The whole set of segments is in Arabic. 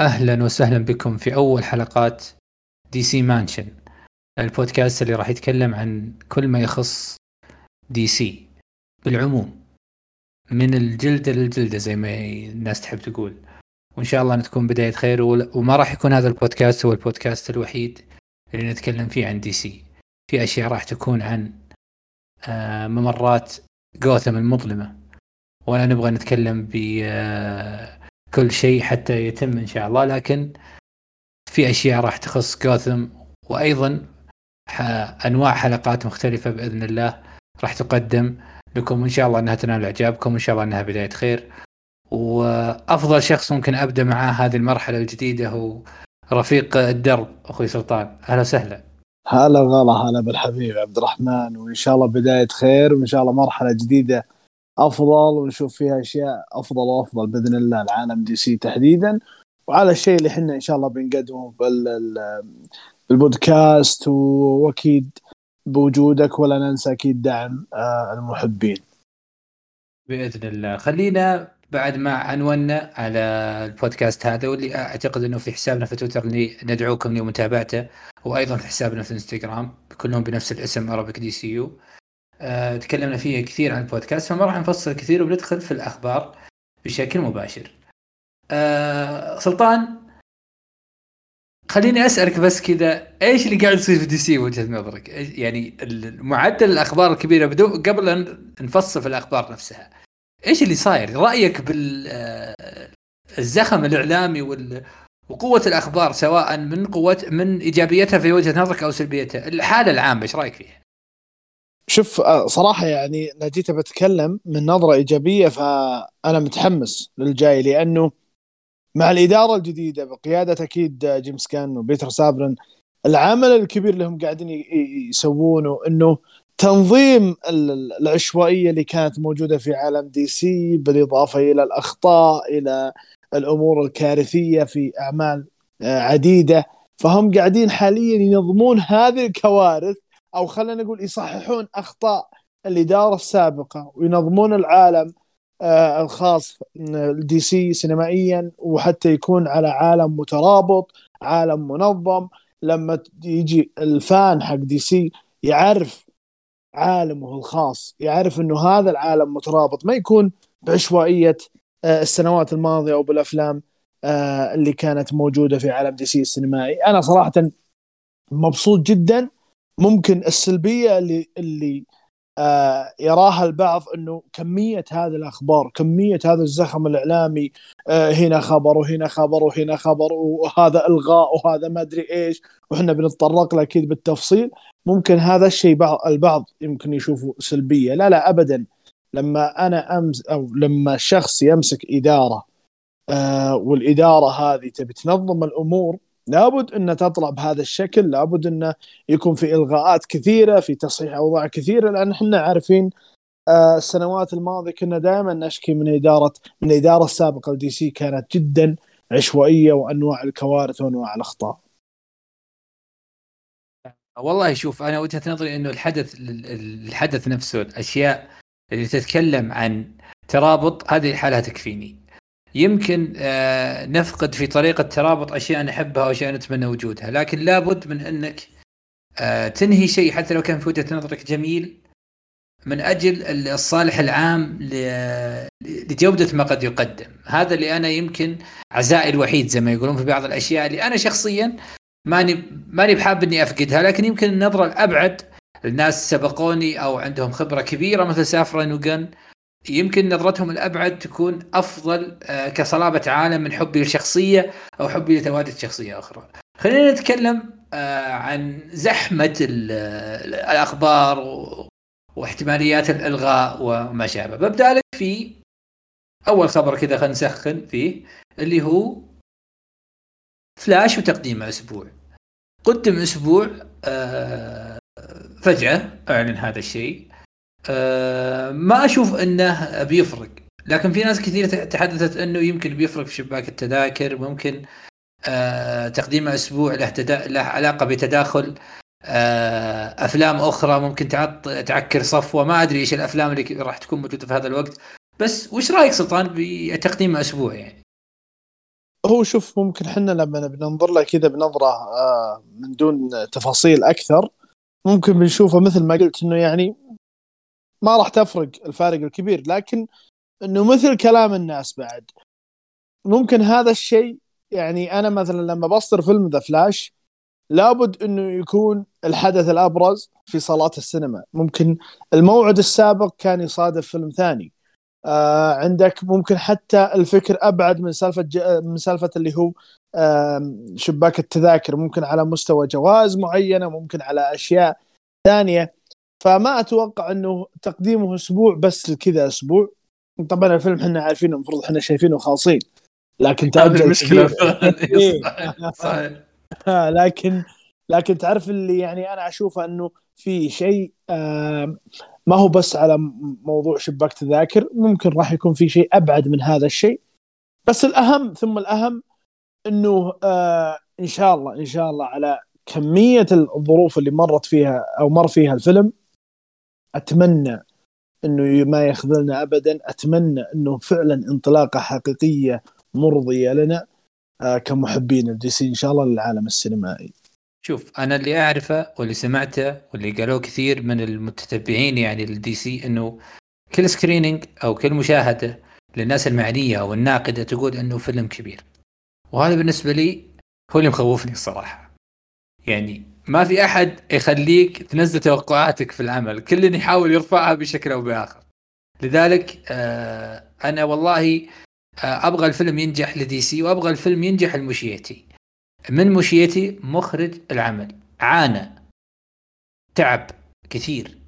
أهلا وسهلا بكم في أول حلقات DC Mansion البودكاست اللي راح يتكلم عن كل ما يخص DC بالعموم من الجلدة للجلدة زي ما الناس تحب تقول. وإن شاء الله تكون بداية خير وما راح يكون هذا البودكاست هو البودكاست الوحيد اللي نتكلم فيه عن DC في أشياء راح تكون عن آه، ممرات جوثم المظلمة. ولا نبغى نتكلم ب آه، كل شيء حتى يتم إن شاء الله. لكن في أشياء راح تخص جوثم وأيضا أنواع حلقات مختلفة بإذن الله راح تقدم لكم. ان شاء الله إنها تنال إعجابكم وإن شاء الله إنها بداية خير. وأفضل شخص ممكن أبدأ معاه هذه المرحلة الجديدة هو رفيق الدرب أخوي سلطان. أهلا وسهلا. هلا وغلا هلا بالحبيب عبد الرحمن. وإن شاء الله بداية خير وإن شاء الله مرحلة جديدة أفضل ونشوف فيها أشياء أفضل وأفضل بإذن الله لعالم DC تحديدا. وعلى الشيء اللي إحنا إن شاء الله بنقدمه بالبودكاست وأكيد بوجودك ولا ننسى أكيد دعم آه، المحبين. بإذن الله. خلينا بعد ما عنونا على البودكاست هذا واللي أعتقد إنه في حسابنا في تويتر اللي ندعوكم لمتابعته وأيضا في حسابنا في الانستغرام كلهم بنفس الاسم Arabic DCU تكلمنا فيها كثير عن البودكاست فما راح نفصل كثير وبندخل في الأخبار بشكل مباشر. أه سلطان خليني أسألك بس كذا إيش اللي قاعد يصير في دي سي وجهة نظرك؟ يعني معدل الأخبار الكبيرة بدو قبل أن نفصل في الأخبار نفسها. إيش اللي صاير؟ رأيك بال آه، الزخم الإعلامي وال وقوة الأخبار سواء من قوة من إيجابيتها في وجهة نظرك أو سلبيتها، الحالة العامة إيش رأيك فيها؟ شوف آه، صراحة يعني أنا جيت بتكلم من نظرة إيجابية فأنا متحمس للجاي لأنه مع الإدارة الجديدة بقيادة أكيد جيمس جن وبيتر سافران العمل الكبير اللي هم قاعدين يسوونه إنه تنظيم العشوائية اللي كانت موجودة في عالم DC بالإضافة إلى الأخطاء إلى الأمور الكارثية في أعمال آه، عديدة. فهم قاعدين حاليا ينظمون هذه الكوارث أو خلينا نقول يصححون أخطاء الإدارة السابقة وينظمون العالم آه الخاص DC سينمائيا وحتى يكون على عالم مترابط عالم منظم. لما يجي ال fan حق DC يعرف عالمه الخاص يعرف إنه هذا العالم مترابط ما يكون بعشوائية آه السنوات الماضية أو بالأفلام آه اللي كانت موجودة في عالم دي سي السينمائي. أنا صراحة مبسوط جدا ممكن السلبية اللي اللي آه يراها البعض إنه كمية هذه الأخبار كمية هذا الزخم الإعلامي آه هنا خبر وهنا خبر وهنا خبر وهذا إلغاء وهذا ما أدري إيش وإحنا بنتطرق له أكيد بالتفصيل. ممكن هذا الشيء بعض البعض يمكن يشوفه سلبية. لا لا ابدا. لما أنا امس أو لما شخص يمسك إدارة آه والإدارة هذه تبي تنظم الأمور لابد أن تطلع بهذا الشكل لابد أنه يكون في إلغاءات كثيرة في تصحيح أوضاع كثيرة لأن إحنا عارفين آه، السنوات الماضية كنا دائما نشكي من إدارة من الإدارة السابقة لدي سي كانت جدا عشوائية وأنواع الكوارث وأنواع الأخطاء. والله شوف أنا وجهة نظري أنه الحدث الحدث نفسه الأشياء اللي تتكلم عن ترابط هذه الحالة تكفيني. يمكن آه، نفقد في طريقة ترابط أشياء نحبها وأشياء نتمنى وجودها لكن لابد من أنك آه، تنهي شيء حتى لو كان في وجهة نظرك جميل من أجل الصالح العام لجودة ما قد يقدم. هذا اللي أنا يمكن عزائي الوحيد زي ما يقولون في بعض الأشياء اللي أنا شخصيا ماني ماني بحاب إني أفقدها لكن يمكن النظرة الأبعد الناس سبقوني أو عندهم خبرة كبيرة مثل سافران وجن يمكن نظرتهم الأبعد تكون أفضل آه، كصلابة عالم من حبي لشخصية أو حبي لتواجد شخصية أخرى. خلينا نتكلم آه، عن زحمة الأخبار واحتماليات الإلغاء وما شابه. ببدأ لك في أول خبر كذا خلينا نسخن فيه اللي هو فلاش وتقديمه أسبوع. قدم أسبوع آه، فجأة أعلن هذا الشيء ما أشوف إنه بيفرق. لكن في ناس كثير تحدثت إنه يمكن بيفرق في شباك التذاكر ممكن أه تقديمه أسبوع له, تدا... له علاقة بتداخل أه أفلام أخرى ممكن تعط... تعكر صفوة. ما أدري إيش الأفلام اللي راح تكون موجودة في هذا الوقت. بس وش رأيك سلطان بتقديم أسبوع يعني؟ هو شوف ممكن حنا لما بننظر له كذا بنظرة آه من دون تفاصيل أكثر ممكن بنشوفه مثل ما قلت إنه يعني ما راح تفرق الفارق الكبير لكن إنه مثل كلام الناس بعد. ممكن هذا الشيء يعني أنا مثلا لما بصدر فيلم ذا فلاش لابد إنه يكون الحدث الأبرز في صالات السينما. ممكن الموعد السابق كان يصادف فيلم ثاني. آه عندك ممكن حتى الفكر أبعد من سالفة ج... من سالفة اللي هو آه شباك التذاكر. ممكن على مستوى جوائز معينة ممكن على أشياء ثانية. فما أتوقع إنه تقديمه أسبوع بس كذا أسبوع. طبعا الفيلم إحنا عارفينه المفروض إحنا شايفينه خالصين. لكن تأجل المشكلة صحيح لكن لكن تعرف اللي يعني أنا أشوفه إنه في شيء آه ما هو بس على موضوع شباك تذاكر ممكن راح يكون في شيء أبعد من هذا الشيء. بس الأهم ثم الأهم إنه آه إن شاء الله إن شاء الله على كمية الظروف اللي مرت فيها أو مر فيها الفيلم أتمنى إنه ما يخذلنا ابدا. أتمنى إنه فعلا انطلاقة حقيقية مرضية لنا آه كمحبين ال DC إن شاء الله للعالم السينمائي. شوف أنا اللي أعرفه واللي سمعته واللي قالوه كثير من المتتبعين يعني لل DC إنه كل screening أو كل مشاهدة للناس المعنية أو الناقدة تقول إنه فيلم كبير. وهذا بالنسبة لي هو اللي مخوفني الصراحه يعني ما في أحد يخليك تنزل توقعاتك في العمل. كل يحاول يرفعها بشكل أو بآخر. لذلك آه أنا والله آه أبغى الفيلم ينجح لدي سي وأبغى الفيلم ينجح لمشيتي من مشيتي مخرج العمل. عانى. تعب كثير.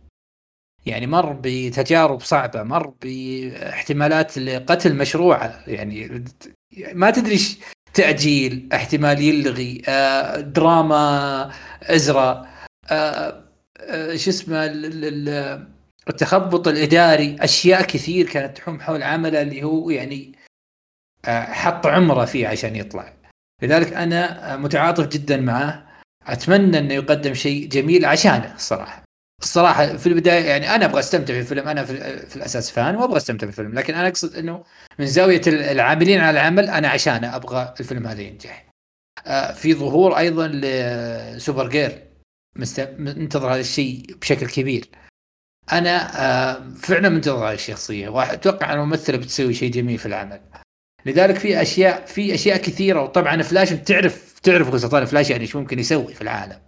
يعني مر بتجارب صعبة مر باحتمالات لقتل مشروعه يعني ما تدري تأجيل احتمال يلغي آه، دراما ازرا آه، آه، شو اسمه التخبط الإداري أشياء كثير كانت تحوم حول عمله اللي هو يعني حط عمره فيه عشان يطلع. لذلك أنا متعاطف جدا معه. أتمنى إنه يقدم شيء جميل عشانه الصراحة. الصراحة في البداية يعني أنا أبغى أستمتع بالفيلم أنا في, في الأساس فان وأبغى أستمتع بالفيلم. لكن أنا أقصد إنه من زاوية العاملين على العمل أنا عشانه أبغى الفيلم هذا ينجح. آه، في ظهور أيضا ل Supergirl. منتظر هذا الشيء بشكل كبير. أنا آه، فعلا منتظر هذه الشخصية واتوقع أن الممثلة بتسوي شيء جميل في العمل. لذلك في أشياء في أشياء كثيرة وطبعا فلاش تعرف تعرف قصة فلاش يعني إيش ممكن يسوي في العالم.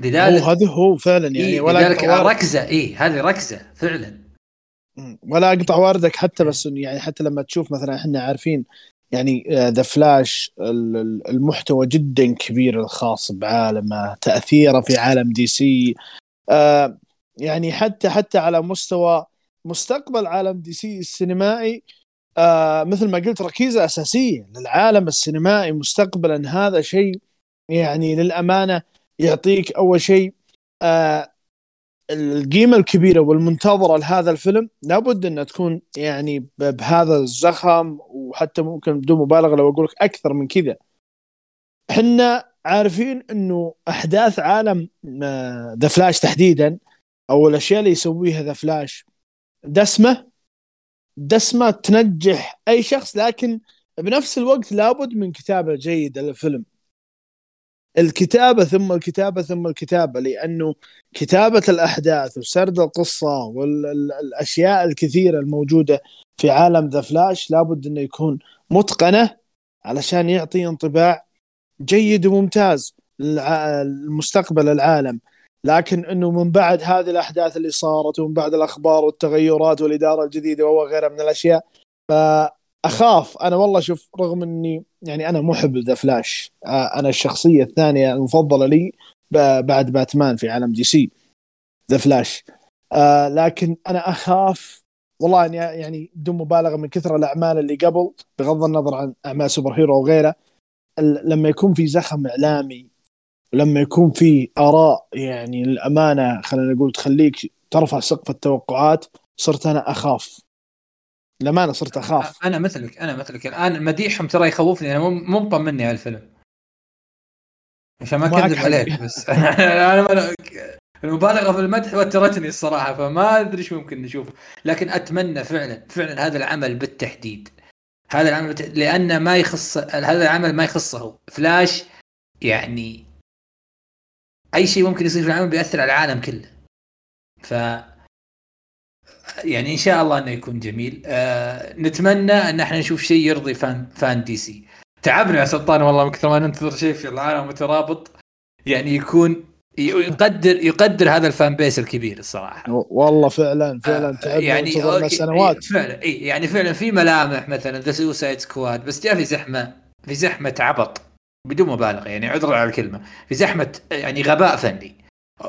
لذلك هو هذا هو فعلا يعني إيه ولا لذلك ركيزة اي هذه ركيزة فعلا. ولا أقطع واردك حتى بس يعني حتى لما تشوف مثلا إحنا عارفين يعني The Flash المحتوى جدا كبير الخاص بعالمه تأثيره في عالم DC آه يعني حتى حتى على مستوى مستقبل عالم DC السينمائي آه مثل ما قلت ركيزه أساسية للعالم السينمائي مستقبلا. هذا شيء يعني للأمانة يعطيك أول شيء آه القيمة الكبيرة والمنتظرة لهذا الفيلم لابد أنها تكون يعني بهذا الزخم وحتى ممكن بدون مبالغة لو أقول لك أكثر من كذا. إحنا عارفين إنه أحداث عالم The Flash تحديدا أو الأشياء اللي يسويها The Flash دسمة دسمة تنجح أي شخص لكن بنفس الوقت لابد من كتابة جيدة للفيلم. الكتابة ثم الكتابة ثم الكتابة لأنه كتابة الأحداث وسرد القصة والاشياء الكثيرة الموجودة في عالم The Flash لابد إنه يكون متقنة علشان يعطي انطباع جيد وممتاز للمستقبل العالم. لكن إنه من بعد هذه الأحداث اللي صارت ومن بعد الأخبار والتغيرات والإدارة الجديدة وغيرها من الأشياء ف أخاف. أنا والله شوف رغم إني يعني أنا محب The Flash آه، أنا الشخصية الثانية المفضلة لي بعد باتمان في عالم DC The Flash. آه لكن أنا أخاف والله إني يعني بدون مبالغة من كثر الأعمال اللي قبل بغض النظر عن أعمال سوبر هيرو وغيره لما يكون في زخم إعلامي ولما يكون في آراء يعني للأمانة خلينا نقول تخليك ترفع سقف التوقعات صرت أنا أخاف. للامانه صرت أخاف. أنا مثلك أنا مثلك. الآن مديحهم ترى يخوفني أنا مو مطمني على الفيلم عشان ما أكذب عليك بس أنا أنا المبالغة في المدح وترتني الصراحة فما أدري إيش ممكن نشوفه. لكن أتمنى فعلا فعلا هذا العمل بالتحديد. هذا العمل لأن ما يخص هذا العمل ما يخصه. فلاش يعني أي شيء ممكن يصير في العمل بيأثر على العالم كله. ف يعني إن شاء الله إنه يكون جميل. آه نتمنى إن إحنا نشوف شيء يرضي fan fan DC. تعبنا يا سلطان والله من كثر ما ننتظر شيء في العالم مترابط. يعني يكون يقدر يقدر هذا ال fan base الكبير الصراحة. والله فعلا فعلا آه، تعبنا يعني سنوات. فعلا اي يعني فعلا في ملامح مثلا The Suicide Squad بس جاء في زحمة في زحمة عبط بدون مبالغة يعني عذرا على الكلمة في زحمة يعني غباء فني.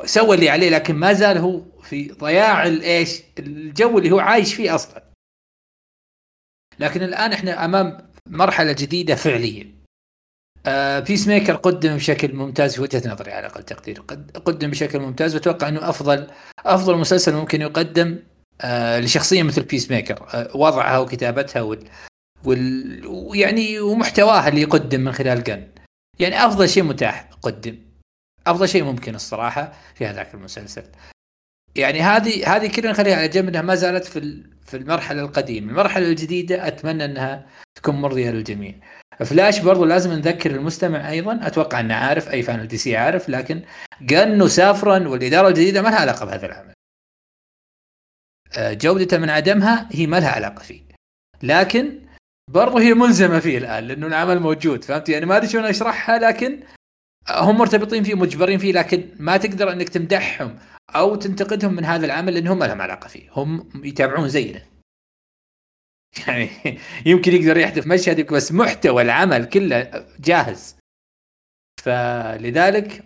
سوى اللي عليه لكن ما زال هو في ضياع الايش الجو اللي هو عايش فيه أصلا. لكن الآن إحنا أمام مرحلة جديدة فعليا. آه Peacemaker قدم بشكل ممتاز في وجهة نظري على أقل تقدير. قدم بشكل ممتاز وأتوقع إنه افضل أفضل مسلسل ممكن يقدم آه لشخصية مثل Peacemaker آه وضعها وكتابتها وال, وال ويعني ومحتواها اللي يقدم من خلال جن يعني أفضل شيء متاح قدم. أفضل شيء ممكن الصراحة في هذاك المسلسل. يعني هذه هذه كلنا نخليها على جنب إنها ما زالت في في المرحلة القديمة، المرحلة الجديدة أتمنى إنها تكون مرضية للجميع. فلاش برضو لازم نذكر المستمع أيضا أتوقع إنه عارف أي fan DC عارف لكن جن وسافران والإدارة الجديدة ما لها علاقة بهذا العمل. آه، جودته من عدمها هي ما لها علاقة فيه. لكن برضو هي ملزمة فيه الآن لأنه العمل موجود فهمت يعني ما أدري شلون أشرحها لكن هم مرتبطين فيه مجبرين فيه لكن ما تقدر إنك تمدحهم أو تنتقدهم من هذا العمل لأن هم ما لهم علاقة فيه. هم يتابعون زينا. يعني يمكن يقدر يحذف مشهد بس محتوى العمل كله جاهز. فلذلك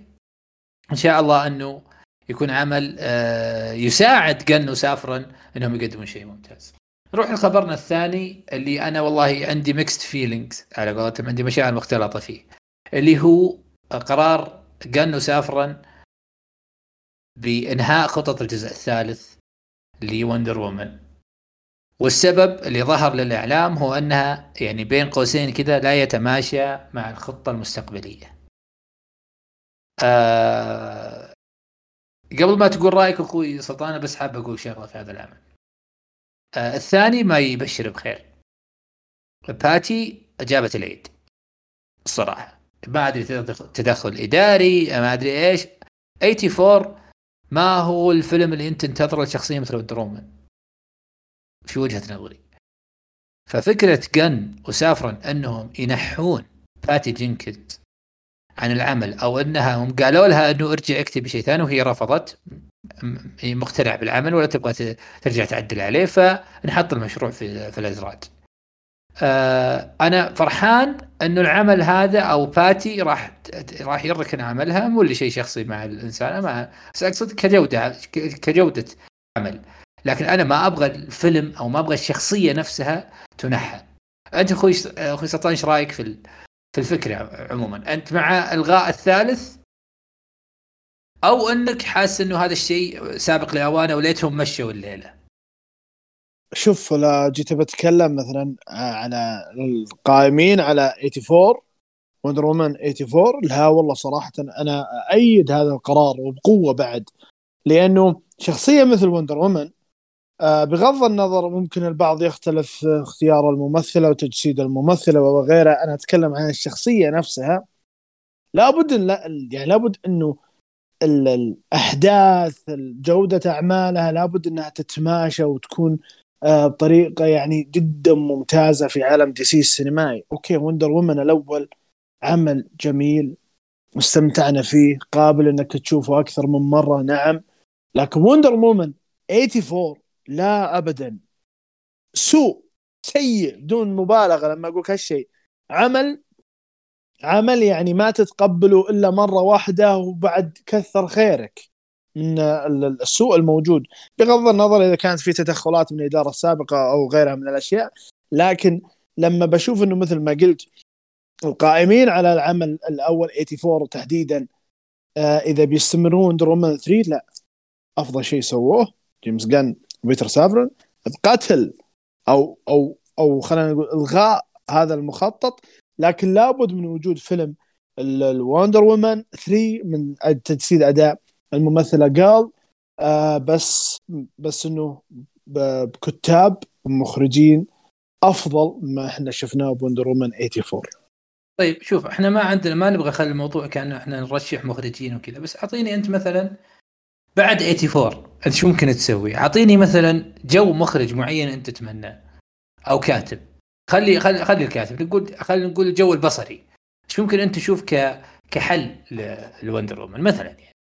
إن شاء الله أنه يكون عمل آه، يساعد جن وسافران إنهم يقدمون شيء ممتاز. نروح لخبرنا الثاني اللي أنا والله عندي mixed feelings على قولتهم عندي مشاعر مختلطة فيه. اللي هو قرار جن وسافران بإنهاء خطط الجزء الثالث لوندر وومن والسبب اللي ظهر للإعلام هو أنها يعني بين قوسين كذا لا يتماشى مع الخطة المستقبلية. آه قبل ما تقول رأيك أخوي سلطان بس حاب أقول شغلة في هذا العمل. آه الثاني ما يبشر بخير. باتي جابت العيد. الصراحه ما ادري تدخل إداري ما أدري إيش 84 ما هو الفيلم اللي انت تنتظره لشخصية مثل درومان في وجهة نظري ففكرة جن وسافرن انهم ينحون باتي جينكنز عن العمل أو انها هم قالوا لها انه ارجع اكتب شيء ثاني وهي رفضت مقتنع بالعمل ولا تبغى ترجع تعدل عليه فنحط المشروع في في الازراج. آه أنا فرحان إنه العمل هذا أو باتي راح راح يركن عملها مو شيء شخصي مع الإنسان مع بس أقصد كجودة كجودة عمل. لكن أنا ما أبغى الفيلم أو ما أبغى الشخصية نفسها تنحى. أنت أخوي أخوي سلطان إيش رأيك في في الفكرة عموما؟ أنت مع الغاء الثالث؟ أو إنك حاسس إنه هذا الشيء سابق لأوانه وليتهم مشوا الليلة؟ شوف لا جيت بتكلم مثلا على القائمين على 84 وندر وومن 84 لا والله صراحة أنا ايد هذا القرار وبقوة بعد لأنه شخصية مثل وندر وومن آه، بغض النظر ممكن البعض يختلف اختيار الممثلة وتجسيد الممثلة وغيرها أنا أتكلم عن الشخصية نفسها. لابد لا يعني لابد إنه الأحداث جودة أعمالها لابد إنها تتماشى وتكون آه، بطريقة يعني جدا ممتازة في عالم دي سي السينمائي. okay وندر وومن الأول عمل جميل واستمتعنا فيه قابل إنك تشوفه أكثر من مرة نعم. لكن وندر وومن 84 لا ابدا. سوء سيء بدون مبالغة لما أقول هالشيء. عمل عمل يعني ما تتقبله إلا مرة واحدة وبعد كثر خيرك. من السوء الموجود بغض النظر إذا كانت في تدخلات من الاداره السابقه أو غيرها من الأشياء لكن لما بشوف إنه مثل ما قلت القائمين على العمل الأول 84 تحديدا آه إذا بيستمرون وندر وومن 3 لا. أفضل شيء سووه جيمس جان وبيتر سافرن بقتل أو أو أو خلينا نقول إلغاء هذا المخطط لكن لابد من وجود فيلم الوندر وومن 3 من تجسيد أداء الممثلة غال آه بس بس إنه بكتاب ومخرجين أفضل ما إحنا شفناه بوندر وومن 84 طيب شوف إحنا ما عندنا ما نبغى نخلي الموضوع كأنه إحنا نرشح مخرجين وكذا بس أعطيني أنت مثلا بعد 84 أنت شو ممكن تسوي؟ أعطيني مثلا جو مخرج معين أنت تتمناه أو كاتب. خلي خلي خلي الكاتب نقول خلينا نقول الجو البصري. إيش ممكن أنت تشوف ك كحل لوندر وومن مثلا يعني.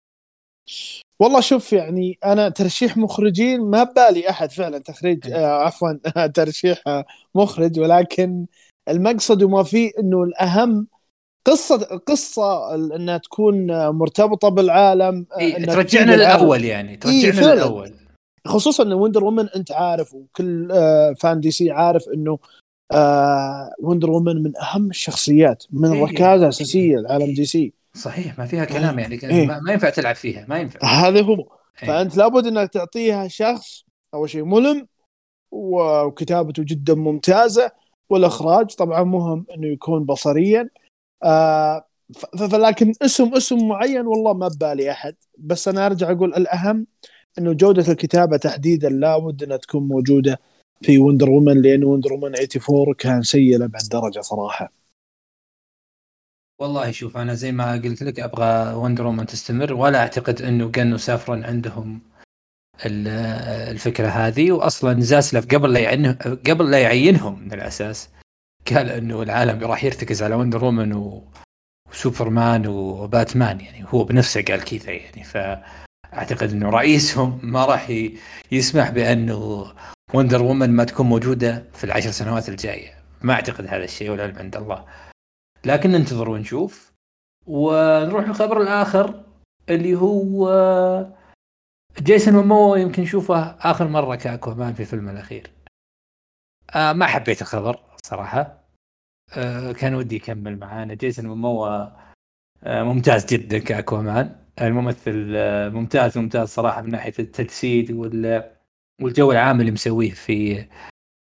والله شوف يعني أنا ترشيح مخرجين ما ببالي أحد فعلا تخريج آه عفوا ترشيح مخرج ولكن المقصد وما فيه إنه الأهم قصة قصة إنها تكون مرتبطة بالعالم إيه ترجعنا للأول يعني ترجعنا إيه للأول. خصوصا إن وندر وومن أنت عارف وكل آه fan دي سي عارف إنه آه وندر وومن من أهم الشخصيات من إيه ركازة أساسية لعالم دي سي. صحيح ما فيها كلام يعني إيه؟ ما, ينفع تلعب فيها ما ينفع. هذا هو إيه؟ فأنت لابد إنك تعطيها شخص أول شيء ملم وكتابته جدا ممتازة والإخراج طبعا مهم إنه يكون بصريا. آه فلكن اسم اسم معين والله ما ببالي أحد. بس أنا أرجع أقول الأهم إنه جودة الكتابة تحديدا لابد إنها تكون موجودة في وندر وومن لأن وندر وومن 84 كان سيء لابعد درجة صراحة. والله شوف أنا زي ما قلت لك أبغى وندر وومن تستمر ولا أعتقد إنه غن وسافرن عندهم الفكرة هذه. واصلا زاسلاف قبل لا يعينه قبل لا يعينهم من الأساس قال إنه العالم راح يرتكز على وندر وومن. وسوبرمان وباتمان يعني هو بنفسه قال كذا يعني. فأعتقد إنه رئيسهم ما راح يسمح بأنه وندر وومن ما تكون موجودة في العشر سنوات الجاية. ما أعتقد هذا الشيء والعلم عند الله. لكن ننتظر ونشوف. ونروح للخبر الآخر اللي هو جيسون مومو يمكن نشوفه آخر مرة كأكوامان في فيلم الأخير. آه ما حبيت الخبر صراحة. آه كان ودي يكمل معانا. جيسون مومو آه ممتاز جدا كأكوامان. الممثل آه ممتاز ممتاز صراحة من ناحية التجسيد وال والجو العام اللي مسويه في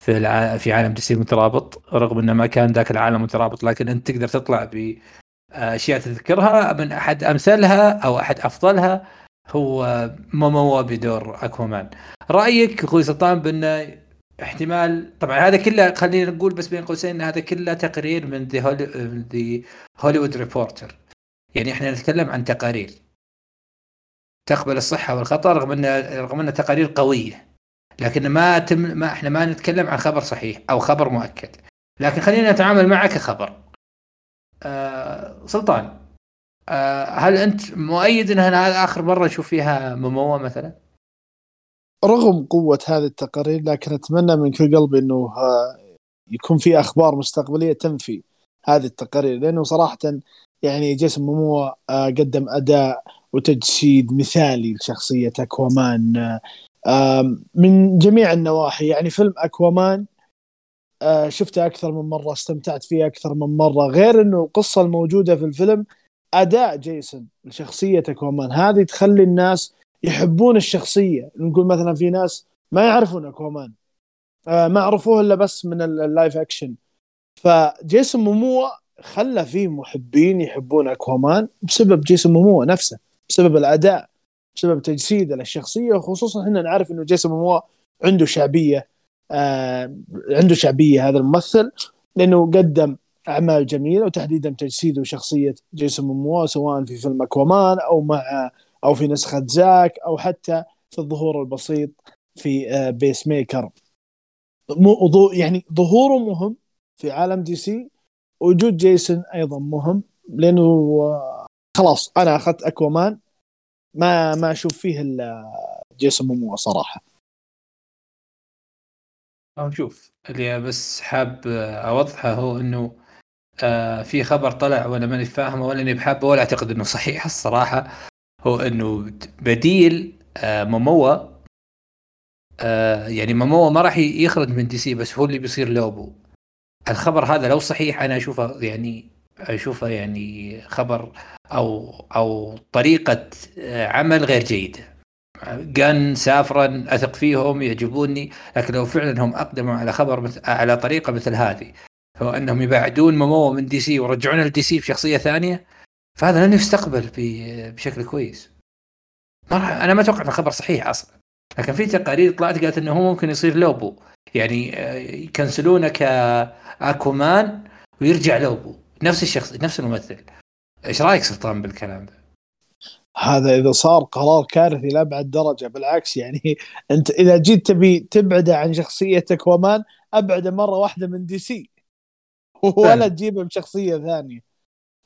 في الع... في عالم دي سي المترابط رغم إنه ما كان ذاك العالم مترابط لكن أنت تقدر تطلع باشياء تذكرها من أحد أمثلها أو أحد أفضلها هو موموا بدور أكوامان. رأيك أخوي سلطان بأنه احتمال طبعا هذا كله خلينا نقول بس بين قوسين هذا كله تقرير من ذا هوليوود ريبورتر يعني إحنا نتكلم عن تقارير. تقبل الصحة والخطأ رغم ان رغم انها تقارير قوية. لكن ما تم ما إحنا ما نتكلم عن خبر صحيح أو خبر مؤكد. لكن خلينا نتعامل معه كخبر. آه سلطان آه هل أنت مؤيد إن هذا آخر مرة نشوف فيها مموه مثلا؟ رغم قوة هذه التقارير لكن أتمنى من كل قلبي إنه آه، يكون في أخبار مستقبلية تنفي هذه التقارير. لأنه صراحة يعني جيسون موموا آه، قدم أداء وتجسيد مثالي لشخصية أكوامان من جميع النواحي يعني فيلم أكوامان آه، شفته أكثر من مرة استمتعت فيه أكثر من مرة. غير إنه القصة الموجودة في الفيلم أداء جيسون لشخصية أكوامان. هذه تخلي الناس يحبون الشخصية. نقول مثلا في ناس ما يعرفون أكوامان آه، ما عرفوه إلا بس من ال live action فجيسون موموأ خلى فيه محبين يحبون أكوامان بسبب جيسون موموأ نفسه بسبب الأداء. بسبب تجسيده للشخصيه وخصوصا إحنا نعرف إنه جيسون موموآ عنده شعبية آه عنده شعبية هذا الممثل لأنه قدم أعمال جميلة وتحديدا تجسيده شخصية جيسون موموآ سواء في فيلم أكوامان أو مع أو في نسخة زاك أو حتى في الظهور البسيط في آه بيس ميكر يعني ظهوره مهم في عالم دي سي وجود جيسون أيضا مهم لأنه آه، خلاص أنا أخذت أكوامان ما ما أشوف فيه إلا جيسون موموا صراحة. أو شوف اللي بس حاب أوضحه هو إنه آه في خبر طلع وأنا ماني فاهمه ولا إني بحبه ولا أعتقد إنه صحيح الصراحة هو إنه بديل آه موموا آه يعني موموا ما راح يخرج من دي سي بس هو اللي بيصير لوبو الخبر هذا لو صحيح أنا أشوفه يعني أشوفه يعني خبر أو أو طريقة آه، عمل غير جيدة. غن وسافرن أثق فيهم يعجبوني لكن لو فعلا هم أقدموا على خبر مثل على طريقة مثل هذه هو أنهم يبعدون موموا من دي سي ويرجعون لدي سي بشخصية ثانية فهذا لن يستقبل بشكل كويس. ما أنا ما أتوقع انه خبر صحيح أصلا. لكن في تقارير طلعت قالت إنه هو ممكن يصير لوبو. يعني آه، يكنسلونه كأكوامان ويرجع لوبو. نفس الشخص نفس الممثل. إيش رأيك سلطان بالكلام ده؟ هذا إذا صار قرار كارثي لأبعد درجة بالعكس يعني أنت إذا جيت تبي تبعده عن شخصيه اكوامان ابعده مرة واحدة من دي سي ولا تجيبه بشخصيه ثانية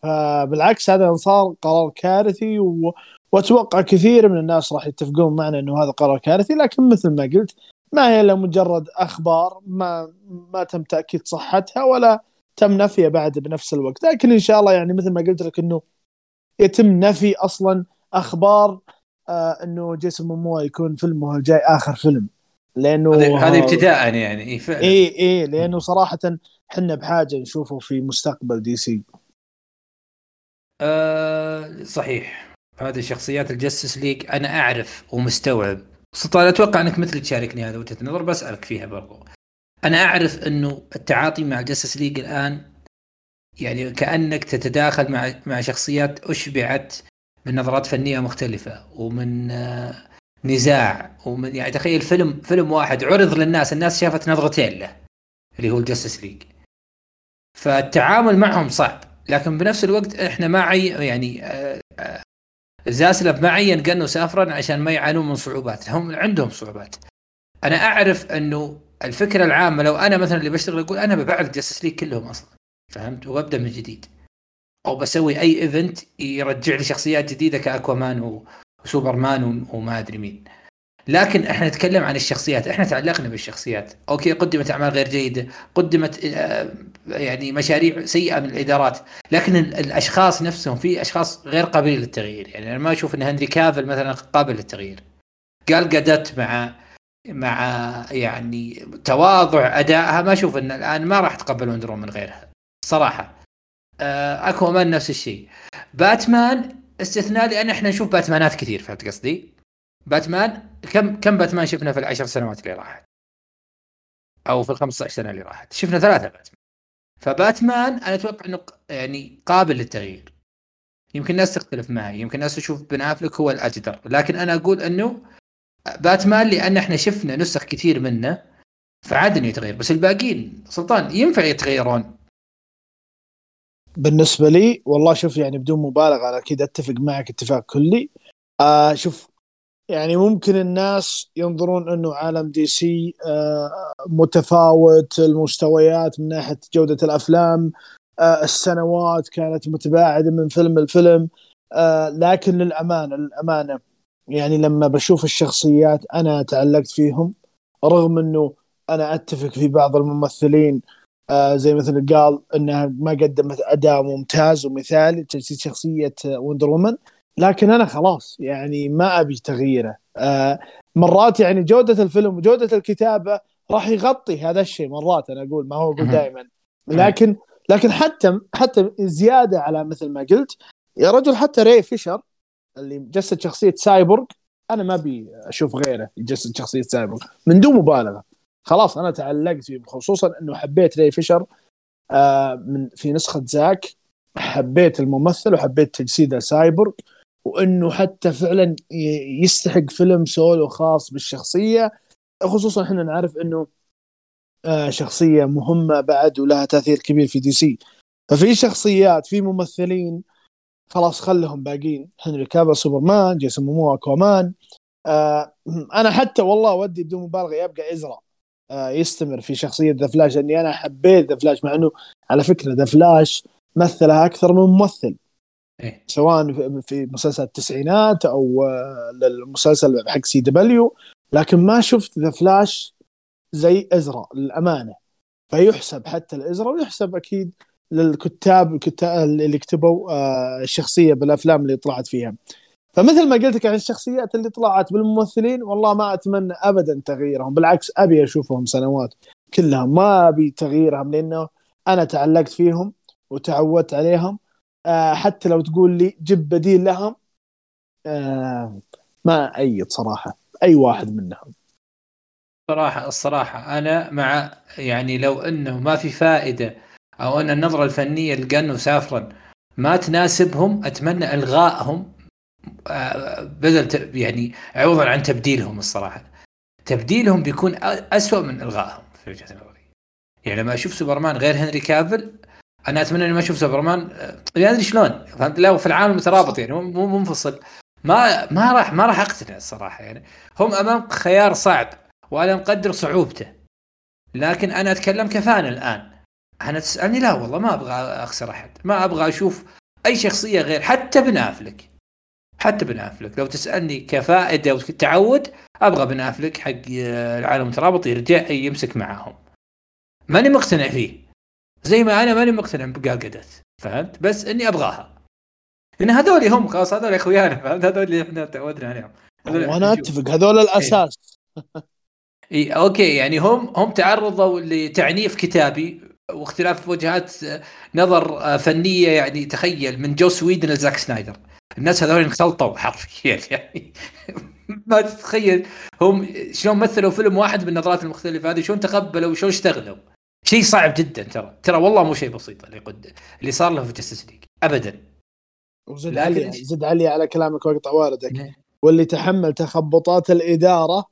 فبالعكس هذا صار قرار كارثي و... وأتوقع كثير من الناس راح يتفقون معنا إنه هذا قرار كارثي لكن مثل ما قلت ما هي إلا مجرد أخبار ما ما تم تأكيد صحتها ولا تم نفيها بعد بنفس الوقت. لكن إن شاء الله يعني مثل ما قلت لك إنه يتم نفي أصلا أخبار آه إنه جيسون موموأ يكون فيلمه الجاي آخر فيلم. لأنه هذه ابتداء يعني إي إي إي لأنه صراحة إحنا بحاجة نشوفه في مستقبل دي سي. آه صحيح. هذه شخصيات الجستس ليج أنا أعرف ومستوعب. سلطان أتوقع إنك مثلي تشاركني هذا وجهة النظر بسألك فيها برضو. أنا أعرف إنه التعاطي مع الجستس ليج الآن يعني كأنك تتداخل مع مع شخصيات أشبعت من نظرات فنية مختلفة ومن آه، نزاع ومن يعني تخيل فيلم فيلم واحد عرض للناس الناس شافت نظرتين له اللي هو الجستس ليج فالتعامل معهم صعب لكن بنفس الوقت إحنا ما عي يعني آه، آه، زاسلاف عين غن وسافرن عشان ما يعانون من صعوبات هم عندهم صعوبات. أنا أعرف إنه الفكرة العامة لو أنا مثلا اللي بشتغل أقول أنا ببعد جاستس ليج كلهم أصلا فهمت؟ وأبدأ من جديد. أو بسوي أي event يرجع لي شخصيات جديدة كأكوامان وسوبرمان وما أدري مين. لكن إحنا نتكلم عن الشخصيات إحنا تعلقنا بالشخصيات. أوكي قدمت أعمال غير جيدة قدمت آه، يعني مشاريع سيئة من الإدارات لكن الأشخاص نفسهم في أشخاص غير قابلين للتغيير. يعني أنا ما أشوف إن هنري كافل مثلا قابل للتغيير. قال قدوت مع مع يعني تواضع أدائها. ما أشوف إن الآن ما راح تقبل وندر وومن غيرها صراحة. آه، اكوامان نفس الشيء. باتمان استثناء لأن إحنا نشوف باتمانات كثير فهمت قصدي؟ باتمان كم كم باتمان شفنا في العشر سنوات اللي راحت؟ أو في ال 15 سنة اللي راحت؟ شفنا ثلاثة باتمان. فباتمان أنا أتوقع إنه يعني قابل للتغيير. يمكن الناس تختلف معي يمكن الناس تشوف بن أفلك هو الأجدر. لكن أنا أقول إنه باتمان لأن إحنا شفنا نسخ كثير منه فعاد إنه يتغير بس الباقيين سلطان ينفع يتغيرون. بالنسبة لي والله شوف يعني بدون مبالغة أنا أكيد أتفق معك اتفاق كلي. آه شوف يعني ممكن الناس ينظرون إنه عالم دي سي آه متفاوت المستويات من ناحية جودة الأفلام آه السنوات كانت متباعدة من فيلم لفيلم آه لكن للأمانة للأمانة يعني لما بشوف الشخصيات أنا تعلقت فيهم رغم إنه أنا أتفق في بعض الممثلين آه زي مثل قال إنها ما قدمت أداء ممتاز ومثالي تجسيد شخصية وندر وومن لكن أنا خلاص يعني ما أبي تغييره. آه مرات يعني جودة الفيلم وجوده الكتابة راح يغطي هذا الشيء مرات أنا أقول ما هو أقول دائما لكن لكن حتى حتى زيادة على مثل ما قلت يا رجل حتى ري فيشر اللي جسد شخصية سايبورغ أنا ما أبي أشوف غيره يجسد شخصية سايبورغ. من دون مبالغة. خلاص أنا تعلقت فيه خصوصا إنه حبيت ري فيشر آه من في نسخة زاك. حبيت الممثل وحبيت تجسيده سايبورغ وإنه حتى فعلا يستحق فيلم سولو خاص بالشخصية. خصوصا إحنا نعرف إنه آه شخصية مهمة بعد ولها تأثير كبير في دي سي. ففي شخصيات في ممثلين خلاص خلهم باقيين. هنري كافل سوبرمان جيسون موموا أكوامان. آه أنا حتى والله ودي بدون مبالغة يبقى إزرا. آه يستمر في شخصية ذا فلاش لأني أنا حبيت ذا فلاش مع إنه على فكرة ذا فلاش مثلها أكثر من ممثل. إيه؟ سواء في مسلسل التسعينات أو آه، المسلسل حق سي دبليو. لكن ما شفت ذا فلاش زي إزرا للأمانة. فيحسب حتى الإزرا ويحسب أكيد للكتاب اللي كتبوا آه، الشخصية بالأفلام اللي طلعت فيها. فمثل ما قلت لك عن الشخصيات اللي طلعت بالممثلين والله ما أتمنى ابدا تغييرهم. بالعكس أبي أشوفهم سنوات كلها. ما أبي تغييرهم لأنه أنا تعلقت فيهم وتعودت عليهم. آه حتى لو تقول لي جيب بديل لهم آه ما أيد صراحة. أي واحد منهم. صراحة الصراحة أنا مع يعني لو أنه ما في فائدة أو أن النظرة الفنية لقنو سافرا ما تناسبهم أتمنى إلغائهم آه، بدل يعني عوضا عن تبديلهم الصراحة. تبديلهم بيكون أسوأ من إلغائهم في وجهة نظري. يعني لما أشوف سوبرمان غير هنري كافل أنا أتمنى إني ما أشوف سوبرمان يعني أدري شلون؟ فهمت؟ لا في العالم مترابط يعني مو منفصل. ما ما راح ما راح أقتنع الصراحة يعني. هم أمام خيار صعب وأنا مقدر صعوبته. لكن أنا أتكلم كفان الآن. أنا تسألني لا والله ما أبغى أخسر أحد ما أبغى أشوف أي شخصية غير حتى بن أفلك حتى بن أفلك. لو تسألني كفائده وتعود أبغى بن أفلك حق العالم المترابط يرجع يمسك معاهم. ماني مقتنع فيه. زي ما أنا ماني مقتنع بقال قدوت فهمت؟ بس إني أبغاها. لأن هذول هم خلاص هذول إخويانا فهمت؟ هذول اللي إحنا تعودنا عليهم. وأنا أتفق هذول الأساس. اي أوكي يعني هم هم تعرضوا لتعنيف كتابي واختلاف وجهات نظر فنية يعني تخيل من جوس ويدن لزاك سنايدر. الناس هذول انخلطوا حرفيا يعني. ما تتخيل هم شلون مثلوا فيلم واحد بالنظرات المختلفة هذه شلون تقبلوا وشلون اشتغلوا. شيء صعب جدا ترى. ترى والله مو شيء بسيط اللي قد اللي صار له في جستس ليج ابدا. وزد علي زد علي على كلامك واقطع واردك واللي تحمل تخبطات الإدارة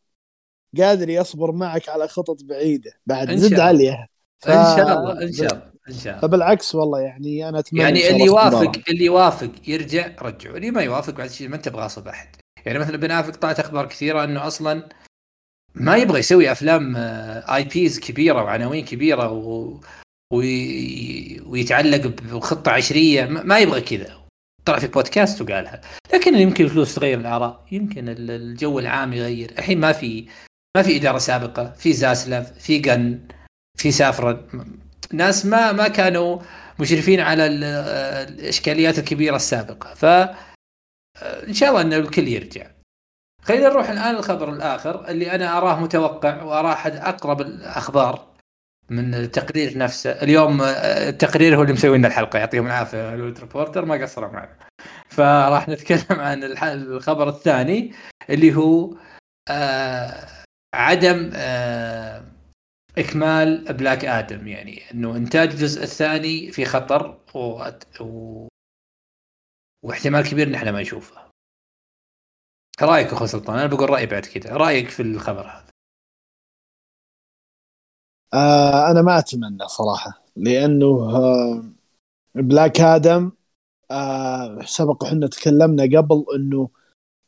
قادر يصبر معك على خطط بعيدة بعد. زد عليه ف... إن شاء الله إن شاء الله إن شاء الله. فبالعكس والله يعني أنا أتمنى يعني اللي يوافق اللي يوافق يرجع رجعوا. اللي ما يوافق بعد شيء ما أنت بغاصب أحد. يعني مثلا بن أفلك طلعت أخبار كثيرة إنه أصلا ما يبغى يسوي أفلام I آه، Ps كبيرة وعناوين كبيرة و... وي... ويتعلق بخطة عشرية. ما يبغى كذا. طلع في بودكاست وقالها. لكن يمكن الفلوس تغير الآراء. يمكن الجو العام يغير. الحين ما في ما في إدارة سابقة. في زاسلاف في جن. في سافرن ناس ما ما كانوا مشرفين على الإشكاليات الكبيرة السابقة. ف إن شاء الله إن الكل يرجع. خلينا نروح الآن للخبر الآخر اللي أنا أراه متوقع وأراه أحد أقرب الأخبار من التقرير نفسه. اليوم التقرير هو اللي مسوي لنا الحلقة. يعطيهم العافية هوليوود ريبورتر ما قصروا معنا. فراح نتكلم عن الخبر الثاني اللي هو آه عدم آه إكمال بلاك آدم يعني إنه إنتاج الجزء الثاني في خطر و... و... واحتمال كبير إن إحنا ما نشوفه. رأيك أخو سلطان؟ أنا بقول رأيي بعد كذا رأيك في الخبر هذا؟ آه أنا ما أتمنى صراحة لأنه آه بلاك آدم آه سبق إحنا تكلمنا قبل إنه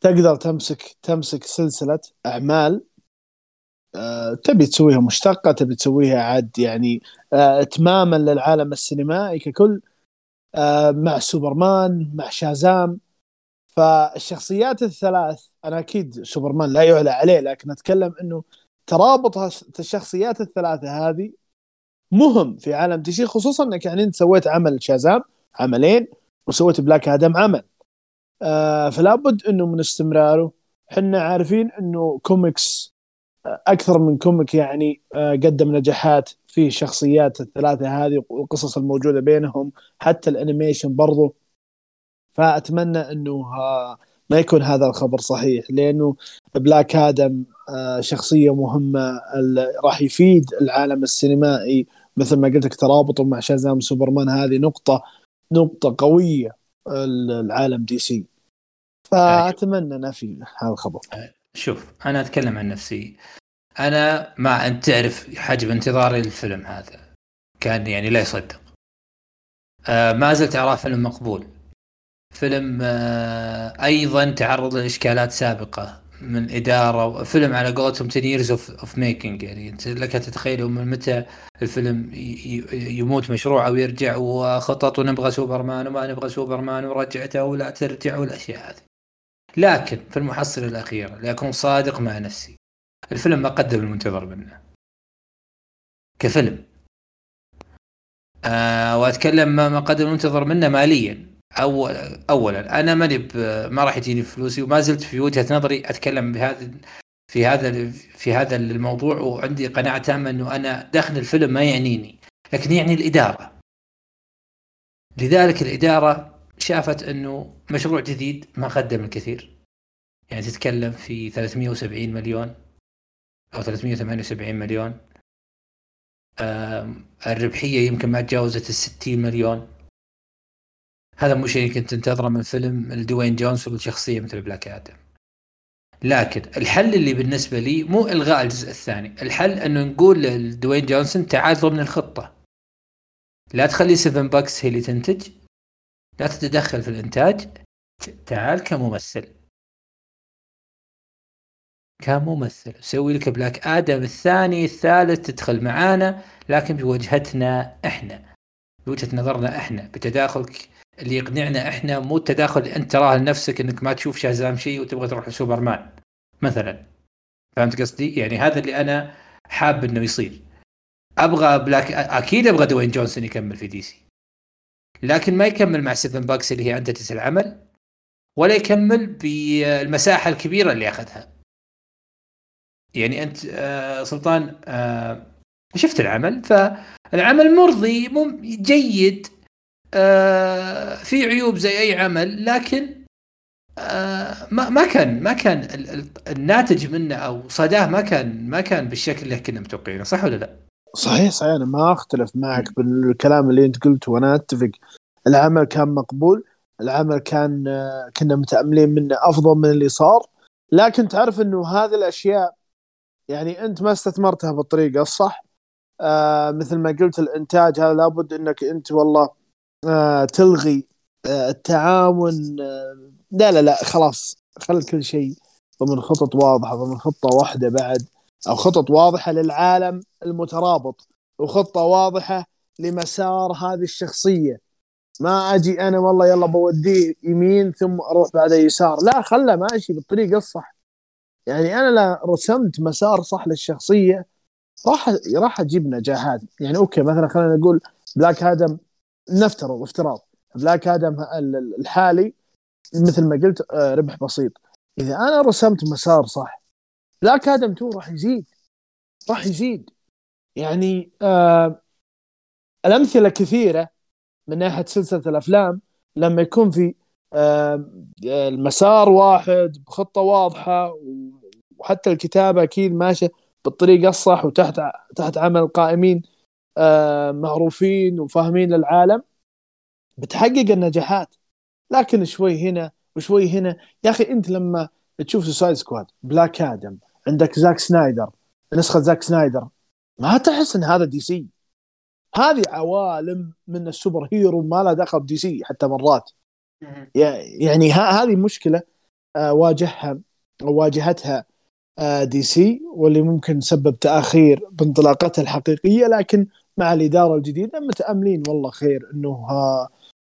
تقدر تمسك تمسك سلسلة أعمال آه تبي تسويها مشتقة تبي تسويها عاد يعني آه اتماما للعالم السينمائي ككل آه مع سوبرمان مع شازام. فالشخصيات الثلاث أنا أكيد سوبرمان لا يعلى عليه لكن أتكلم إنه ترابط الشخصيات الثلاثة هذه مهم في عالم دي سي خصوصا إنك يعني أنت سويت عمل شازام عملين وسويت بلاك آدم عمل. آه فلا بد إنه من استمراره. إحنا عارفين إنه كوميكس أكثر من comic يعني آه قدم نجاحات في الشخصيات الثلاثة هذه والقصص الموجودة بينهم حتى ال animation برضو. فأتمنى إنه ما يكون هذا الخبر صحيح لأنه بلاك آدم آه، شخصية مهمة راح يفيد العالم السينمائي. مثل ما قلت لك ترابطه مع شازام سوبرمان هذه نقطة نقطة قوية لعالم دي سي. فأتمنى نفي هذا الخبر. شوف أنا أتكلم عن نفسي. أنا ما انت تعرف حجم انتظاري للفيلم هذا. كان يعني لا يصدق. آه ما زلت أراه فيلم مقبول. فيلم آه أيضا تعرض لإشكالات سابقة من إدارة فيلم على قولتهم 10 years of of making يعني. أنت لك تتخيل من متى الفيلم يموت مشروع أو يرجع وخطط ونبغى سوبرمان وما نبغى سوبرمان ورجعته ولا ترجع والأشياء هذه. لكن في المحصله الاخيره لاكون صادق مع نفسي. الفيلم ما قدم المنتظر منه. كفيلم. آه وأتكلم ما قدم المنتظر منه ماليا. اول اولا أنا ماني ما راح يجيني فلوسي وما زلت في وجهة نظري أتكلم بهذا في هذا في هذا الموضوع وعندي قناعة تامة إنه أنا دخل الفيلم ما يعنيني. لكن يعني الإدارة. لذلك الإدارة شافت إنه مشروع جديد ما قدم الكثير. يعني تتكلم في 370 مليون أو 378 مليون. الربحية يمكن ما تجاوزت ال 60 مليون. هذا مو شيء كنت تنتظره من فيلم لدوين جونسون شخصيه مثل بلاك آدم. لكن الحل اللي بالنسبة لي مو إلغاء الجزء الثاني. الحل إنه نقول لدوين جونسون تعال ضمن الخطة. لا تخلي سيفن باكس هي اللي تنتج. لا تتدخل في الإنتاج تعال كممثل. كممثل. سوي لك بلاك آدم الثاني الثالث تدخل معانا لكن بوجهتنا إحنا. بوجهة نظرنا إحنا بتداخلك اللي يقنعنا إحنا مو التداخل اللي أنت تراه لنفسك إنك ما تشوف شازام شيء وتبغى تروح لسوبرمان مثلا. فهمت قصدي؟ يعني هذا اللي أنا حاب إنه يصير. أبغى Black أكيد أبغى دوين جونسون يكمل في DC. لكن ما يكمل مع Seven Bucks اللي هي انتجت العمل ولا يكمل بالمساحة الكبيرة اللي أخذها يعني أنت آه سلطان آه شفت العمل فالعمل مرضي جيد آه في عيوب زي أي عمل لكن آه ما ما كان ما كان الناتج منه أو صداه ما كان ما كان بالشكل اللي كنا متوقعينه صح ولا لا؟ صحيح صحيح أنا ما أختلف معك بالكلام اللي أنت قلته وأنا أتفق. العمل كان مقبول العمل كان آه، كنا متأملين منه أفضل من اللي صار. لكن تعرف إنه هذه الأشياء يعني أنت ما استثمرتها بالطريقة الصح. آه مثل ما قلت الإنتاج هذا لابد إنك أنت والله آه تلغي آه التعاون آه لا لا لا خلاص خل كل شيء ضمن خطط واضحة ضمن خطة واحدة بعد. أو خطط واضحة للعالم المترابط وخطة واضحة لمسار هذه الشخصية. ما أجي أنا والله يلا بوديه يمين ثم أروح بعد يسار. لا خله ماشي بالطريقة الصح. يعني أنا لا رسمت مسار صح للشخصية راح راح أجيب نجاحات. يعني أوكي مثلا خلينا نقول Black Adam نفترض افتراض. Black Adam الحالي مثل ما قلت آه، ربح بسيط. إذا أنا رسمت مسار صح بلاك آدم 2 راح يزيد. راح يزيد. يعني آه الأمثلة كثيرة من ناحية سلسلة الأفلام لما يكون في آه المسار واحد بخطة واضحة وحتى الكتابة أكيد ماشية بالطريقة الصح وتحت تحت عمل قائمين آه معروفين وفاهمين للعالم بتحقق النجاحات. لكن شوي هنا وشوي هنا يا أخي أنت لما تشوف Suicide Squad Black Adam عندك زاك سنايدر نسخة زاك سنايدر. ما تحس إن هذا DC هذه عوالم من ال super hero ما لها دخل ب DC حتى مرات. يعني هذه مشكلة آه، واجهها واجهتها آه، DC واللي ممكن سبب تأخير بانطلاقتها الحقيقية لكن مع الإدارة الجديدة متأملين والله خير إنه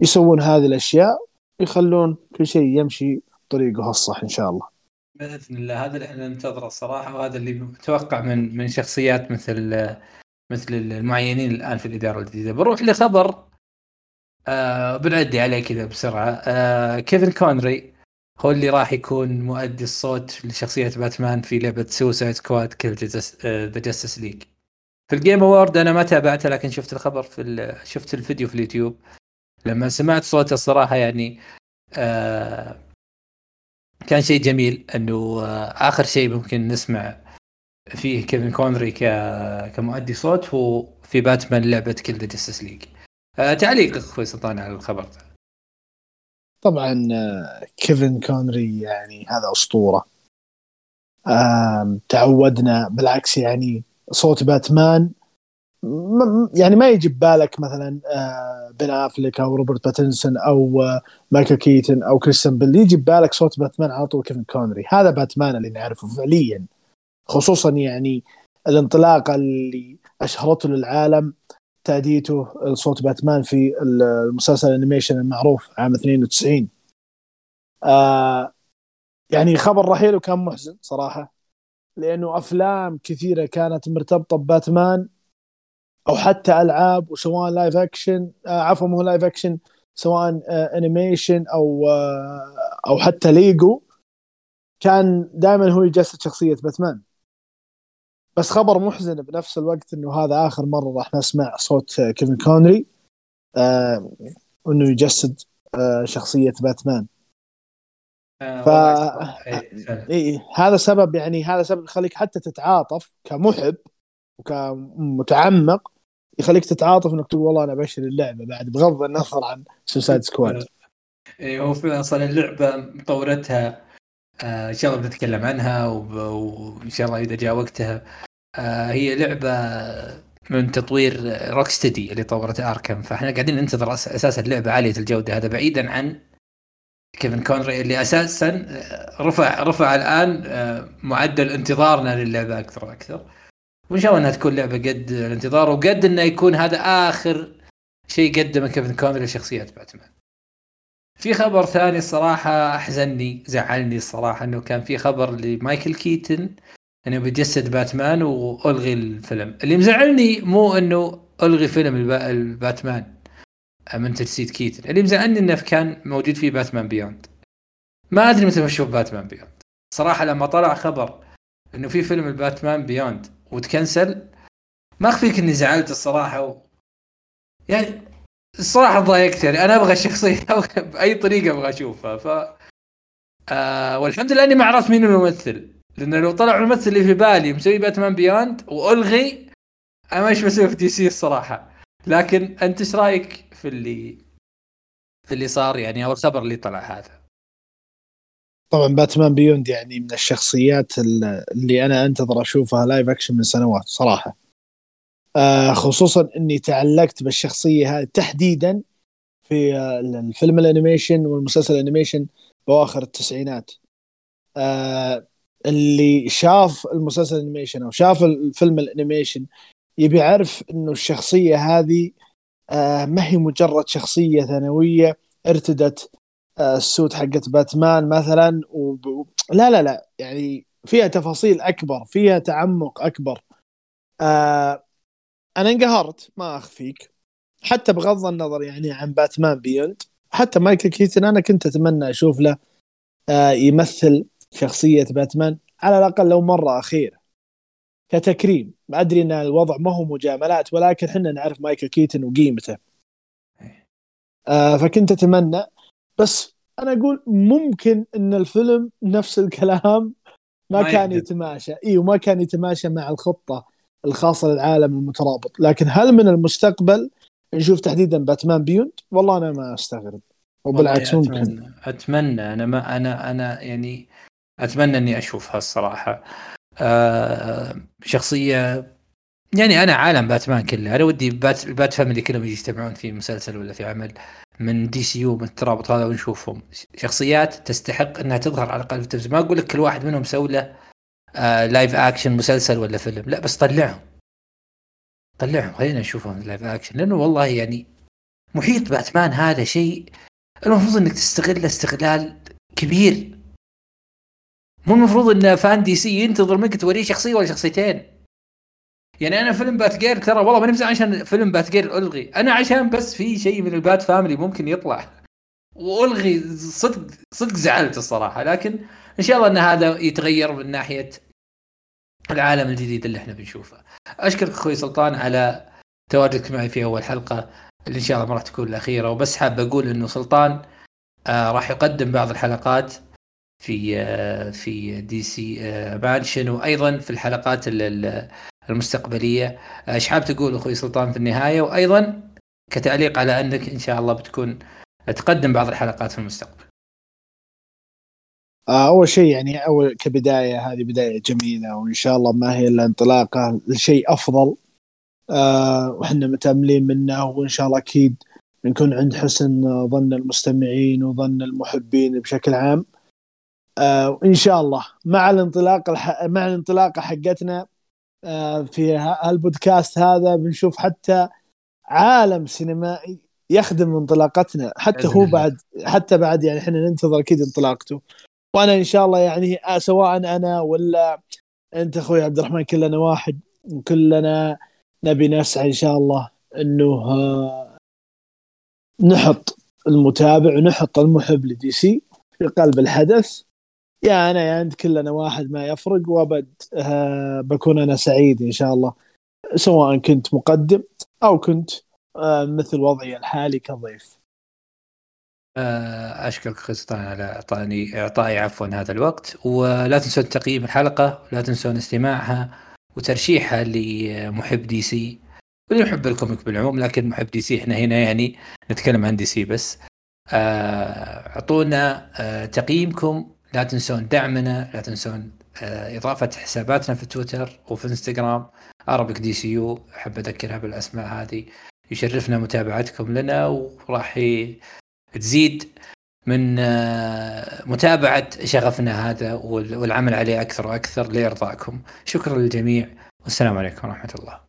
يسوون هذه الأشياء ويخلون كل شيء يمشي طريقه الصح إن شاء الله. بإذن الله. هذا اللي إحنا ننتظره الصراحه وهذا اللي متوقع من من شخصيات مثل مثل المعينين الآن في الإدارة الجديدة. بروح لخبر آه بنعدي عليه كذا بسرعة. آه كيفن كونري هو اللي راح يكون مؤدي الصوت لشخصية باتمان في لعبة Suicide Squad Kill the Justice League في ال Game Awards أنا ما تابعته لكن شفت الخبر في شفت الفيديو في اليوتيوب. لما سمعت صوته الصراحه يعني آه كان شيء جميل إنه آه آخر شيء ممكن نسمع فيه كيفن كونري ك... كمؤدي صوت هو في باتمان لعبة Kill the Justice League آه تعليق أخوي سلطان على الخبر. طبعا آه، كيفن كونري يعني هذا أسطورة. تعودنا بالعكس يعني صوت باتمان يعني ما يجي ببالك مثلا آه، بن افلك أو روبرت باتنسون أو آه، مايكل كيتن أو كريستن بيل. يجي ببالك صوت باتمان على طول كيفن كونري. هذا باتمان اللي نعرفه فعليا. خصوصا يعني الانطلاقه اللي أشهرته للعالم تأديته صوت باتمان في المسلسل ال animation المعروف عام 92 آه يعني خبر رحيله كان محزن صراحة لأنه أفلام كثيرة كانت مرتبطة بباتمان أو حتى ألعاب وسواء live action آه عفوا مو live action سواء آه animation أو آه أو حتى ليجو كان دائما هو يجسد شخصية باتمان بس خبر محزن بنفس الوقت إنه هذا آخر مرة راح نسمع صوت كيفن كونري آه إنه يجسد آه شخصية باتمان آه ف إيه, إيه هذا سبب يعني هذا سبب يخليك حتى تتعاطف كمحب وكمتعمق يخليك تتعاطف إنك تقول والله أنا بشتري اللعبة بعد بغض النظر عن Suicide Squad اي هو فعلا أصلا اللعبة مطورتها آه إن شاء الله بنتكلم عنها وإن شاء الله إذا جاء وقتها آه هي لعبة من تطوير Rocksteady اللي طورت Arkham فإحنا قاعدين ننتظر أساسا اللعبة عالية الجودة. هذا بعيدا عن كيفن كونري اللي أساسا رفع رفع الآن آه، معدل انتظارنا للعبة أكثر وأكثر. وان شاء الله إنها تكون لعبة قد الانتظار وقد إنه يكون هذا آخر شيء قدمه كيفن كونري لشخصيات باتمان. في خبر ثاني الصراحة أحزنني زعلني الصراحة إنه كان في خبر لمايكل كيتن إنه بيجسد باتمان وألغي الفيلم، اللي مزعلني مو إنه ألغي فيلم الباتمان من تجسيد كيتن، اللي مزعلني إنه كان موجود فيه Batman Beyond. ما أدري متى بشوف Batman Beyond. صراحة لما طلع خبر إنه في فيلم ال Batman Beyond وتكنسل. ما أخفيك إني زعلت الصراحة و... يعني الصراحة ضايقت يعني. أنا أبغى الشخصيه بأي طريقة أبغى أشوفها. ف آه والحمد لله إني ما عرفت مين الممثل. لأن لو طلع الممثل اللي في بالي مسوي Batman Beyond وألغي أنا وش بسوي في DC الصراحة. لكن أنت إيش رأيك في اللي في اللي صار يعني أو الخبر اللي طلع هذا؟ طبعا Batman Beyond يعني من الشخصيات اللي أنا أنتظر أشوفها live action من سنوات صراحة. آه خصوصا إني تعلقت بالشخصية هذه تحديدا في الفيلم ال animation والمسلسل ال animation بواخر التسعينات. آه اللي شاف المسلسل ال animation أو شاف الفيلم ال animation يبي يعرف إنه الشخصية هذه آه ما هي مجرد شخصية ثانوية ارتدت آه ال suit حقت باتمان مثلا وب... لا لا لا يعني فيها تفاصيل أكبر فيها تعمق أكبر. آه أنا انقهرت ما أخفيك. حتى بغض النظر يعني عن Batman Beyond حتى مايكل كيتن أنا كنت أتمنى أشوف له آه يمثل شخصية باتمان على الأقل لو مرة اخيره كتكريم. أدري إن الوضع ما هو مجاملات ولكن إحنا نعرف مايكل كيتن وقيمته. آه فكنت أتمنى بس أنا أقول ممكن إن الفيلم نفس الكلام ما, ما كان يتماشى. اي وما كان يتماشى مع الخطة الخاصة للعالم المترابط. لكن هل من المستقبل نشوف تحديدا Batman Beyond؟ والله أنا ما أستغرب. وبالعكس ممكن أتمنى. أتمنى. أنا ما أنا أنا يعني أتمنى إني أشوفها الصراحة. آه شخصية يعني أنا عالم باتمان كله. أنا ودي بات البات فاميلي كلهم يجتمعون في مسلسل ولا في عمل. من DCU من الترابط هذا ونشوفهم. شخصيات تستحق إنها تظهر على الأقل في التلفزيون. ما أقول لك كل واحد منهم سوى له آه live action مسلسل ولا فيلم. لا بس طلعهم. طلعهم. خلينا نشوفهم live action لأنه والله يعني محيط باتمان هذا شيء المفروض إنك تستغله استغلال كبير. مو المفروض إن fan DC ينتظر منك توريه شخصية ولا شخصيتين. يعني أنا فيلم Batgirl ترى والله ماني عشان فيلم Batgirl ألغي. أنا عشان بس في شيء من ال Bat Family ممكن يطلع. وألغي صدق صدق زعلت الصراحة. لكن إن شاء الله إن هذا يتغير من ناحية العالم الجديد اللي إحنا بنشوفه. أشكرك أخوي سلطان على تواجدك معي في أول حلقة اللي إن شاء الله ما راح تكون الأخيرة. وبس حاب أقول إنه سلطان آه راح يقدم بعض الحلقات في آه في DC آه Mansion. وأيضا في الحلقات المستقبلية. آه، إيش حاب تقول أخوي سلطان في النهاية؟ وأيضا كتعليق على أنك إن شاء الله بتكون تقدم بعض الحلقات في المستقبل. آه، أول شيء يعني أول كبداية هذه بداية جميلة وإن شاء الله ما هي إلا انطلاقة لشيء أفضل. آه وحنا متأملين منه وإن شاء الله أكيد نكون عند حسن ظن المستمعين وظن المحبين بشكل عام. آه وإن شاء الله مع الانطلاق الح... مع الانطلاقة حقتنا في هالبودكاست هذا بنشوف حتى عالم سينمائي يخدم انطلاقتنا حتى هو بعد حتى بعد يعني إحنا ننتظر أكيد انطلاقته. وأنا إن شاء الله يعني آه، سواء أنا ولا أنت أخوي عبد الرحمن كلنا واحد وكلنا نبي نسعى إن شاء الله إنه آه، نحط المتابع ونحط المحب لدي سي في قلب الحدث. يا أنا يا انت كلنا واحد ما يفرق وأبد آه، بكون أنا سعيد إن شاء الله. سواء كنت مقدم أو كنت مثل وضعي الحالي كضيف. آه، أشكرك سلطان على اعطاني إعطائي عفوا هذا الوقت. ولا تنسون تقييم الحلقة ولا تنسون استماعها وترشيحها لمحب DC. واللي يحب ال comic بالعموم لكن محب DC إحنا هنا يعني نتكلم عن DC بس. آه، أعطونا آه، تقييمكم لا تنسون دعمنا لا تنسون آه، إضافة حساباتنا في تويتر وفي إنستغرام Arabic DCU أحب أذكرها بالأسماء هذه. يشرفنا متابعتكم لنا وراح تزيد من آه، متابعة شغفنا هذا والعمل عليه أكثر وأكثر لارضائكم شكرا للجميع. والسلام عليكم ورحمة الله.